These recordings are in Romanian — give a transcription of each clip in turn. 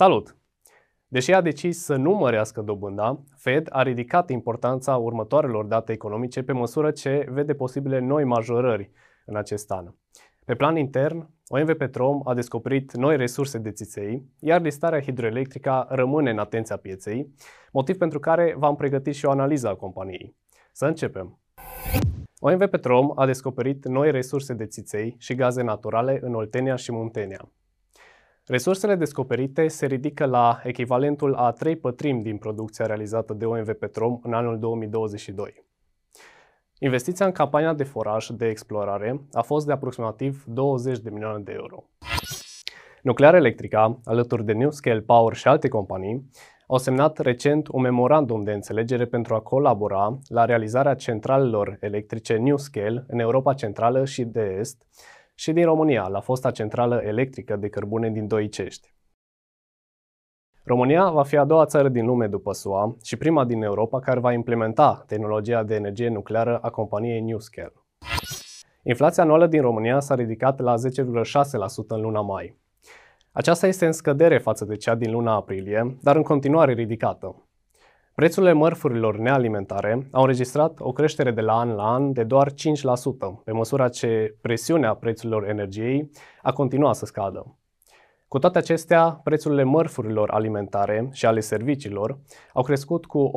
Salut! Deși a decis să nu mărească dobânda, Fed a ridicat importanța următoarelor date economice pe măsură ce vede posibile noi majorări în acest an. Pe plan intern, OMV Petrom a descoperit noi resurse de țiței, iar listarea hidroelectrică rămâne în atenția pieței, motiv pentru care v-am pregătit și o analiză a companiei. Să începem! OMV Petrom a descoperit noi resurse de țiței și gaze naturale în Oltenia și Muntenia. Resursele descoperite se ridică la echivalentul a 3 pătrimi din producția realizată de OMV Petrom în anul 2022. Investiția în campania de foraj de explorare a fost de aproximativ 20 de milioane de euro. Nuclear Electrica, alături de New Scale Power și alte companii, au semnat recent un memorandum de înțelegere pentru a colabora la realizarea centralelor electrice New Scale în Europa Centrală și de Est și din România, la fosta centrală electrică de cărbune din Doicești. România va fi a doua țară din lume după SUA și prima din Europa care va implementa tehnologia de energie nucleară a companiei NewScale. Inflația anuală din România s-a ridicat la 10,6% în luna mai. Aceasta este în scădere față de cea din luna aprilie, dar în continuare ridicată. Prețurile mărfurilor nealimentare au înregistrat o creștere de la an la an de doar 5%, pe măsura ce presiunea prețurilor energiei a continuat să scadă. Cu toate acestea, prețurile mărfurilor alimentare și ale serviciilor au crescut cu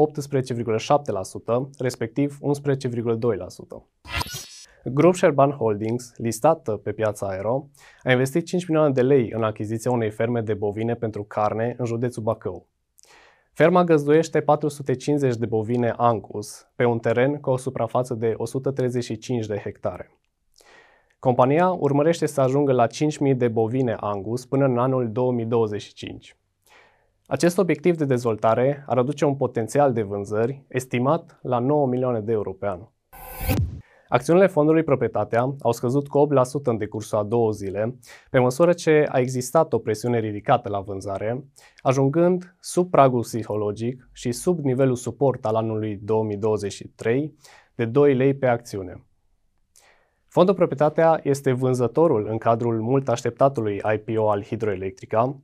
18,7%, respectiv 11,2%. Grup Sherban Holdings, listat pe piața Aero, a investit 5 milioane de lei în achiziția unei ferme de bovine pentru carne în județul Bacău. Ferma găzduiește 450 de bovine Angus pe un teren cu o suprafață de 135 de hectare. Compania urmărește să ajungă la 5.000 de bovine Angus până în anul 2025. Acest obiectiv de dezvoltare ar aduce un potențial de vânzări estimat la 9 milioane de euro pe an. Acțiunile fondului Proprietatea au scăzut cu 8% în decursul a două zile, pe măsură ce a existat o presiune ridicată la vânzare, ajungând sub pragul psihologic și sub nivelul suport al anului 2023 de 2 lei pe acțiune. Fondul Proprietatea este vânzătorul în cadrul mult așteptatului IPO al Hidroelectrica,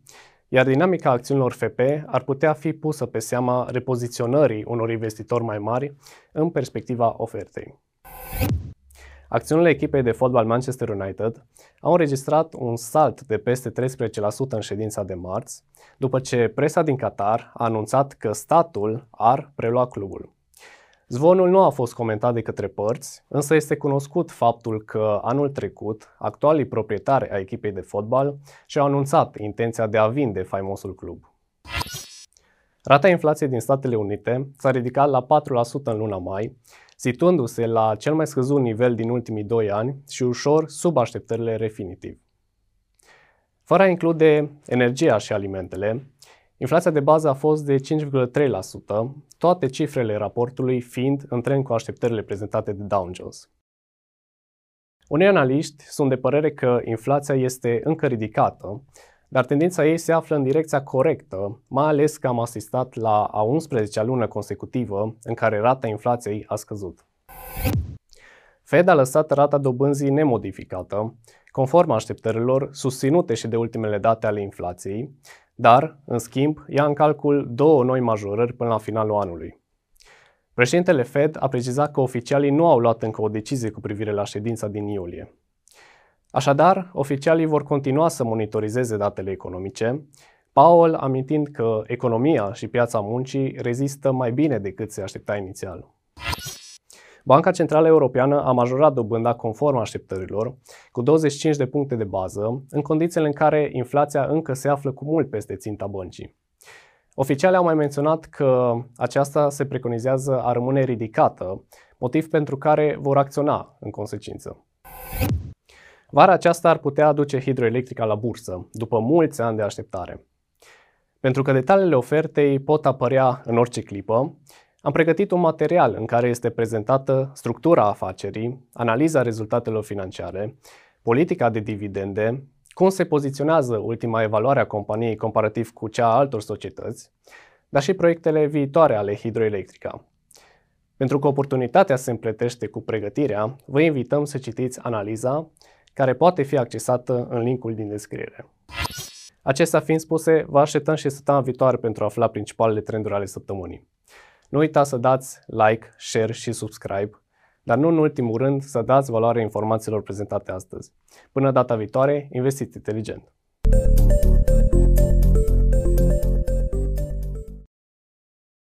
iar dinamica acțiunilor FP ar putea fi pusă pe seama repoziționării unor investitori mai mari în perspectiva ofertei. Acțiunile echipei de fotbal Manchester United au înregistrat un salt de peste 13% în ședința de marți, după ce presa din Qatar a anunțat că statul ar prelua clubul. Zvonul nu a fost comentat de către părți, însă este cunoscut faptul că anul trecut actualii proprietari ai echipei de fotbal și-au anunțat intenția de a vinde faimosul club. Rata inflației din Statele Unite s-a ridicat la 4% în luna mai, situându-se la cel mai scăzut nivel din ultimii 2 ani și ușor sub așteptările refinitiv. Fără a include energia și alimentele, inflația de bază a fost de 5,3%, toate cifrele raportului fiind în tren cu așteptările prezentate de Dow Jones. Unii analiști sunt de părere că inflația este încă ridicată, dar tendința ei se află în direcția corectă, mai ales că am asistat la a 11-a lună consecutivă în care rata inflației a scăzut. Fed a lăsat rata dobânzii nemodificată, conform așteptărilor susținute și de ultimele date ale inflației, dar, în schimb, ia în calcul două noi majorări până la finalul anului. Președintele Fed a precizat că oficialii nu au luat încă o decizie cu privire la ședința din iulie. Așadar, oficialii vor continua să monitorizeze datele economice, Powell amintind că economia și piața muncii rezistă mai bine decât se aștepta inițial. Banca Centrală Europeană a majorat dobânda conform așteptărilor, cu 25 de puncte de bază, în condițiile în care inflația încă se află cu mult peste ținta băncii. Oficialii au mai menționat că aceasta se preconizează a rămâne ridicată, motiv pentru care vor acționa în consecință. Vara aceasta ar putea aduce hidroelectrica la bursă, după mulți ani de așteptare. Pentru că detaliile ofertei pot apărea în orice clipă, am pregătit un material în care este prezentată structura afacerii, analiza rezultatelor financiare, politica de dividende, cum se poziționează ultima evaluare a companiei comparativ cu cea a altor societăți, dar și proiectele viitoare ale hidroelectrica. Pentru că oportunitatea se împletește cu pregătirea, vă invităm să citiți analiza care poate fi accesată în linkul din descriere. Acestea fiind spuse, vă așteptăm și săptămâna viitoare pentru a afla principalele trenduri ale săptămânii. Nu uitați să dați like, share și subscribe, dar nu în ultimul rând să dați valoare informațiilor prezentate astăzi. Până data viitoare, investiți inteligent!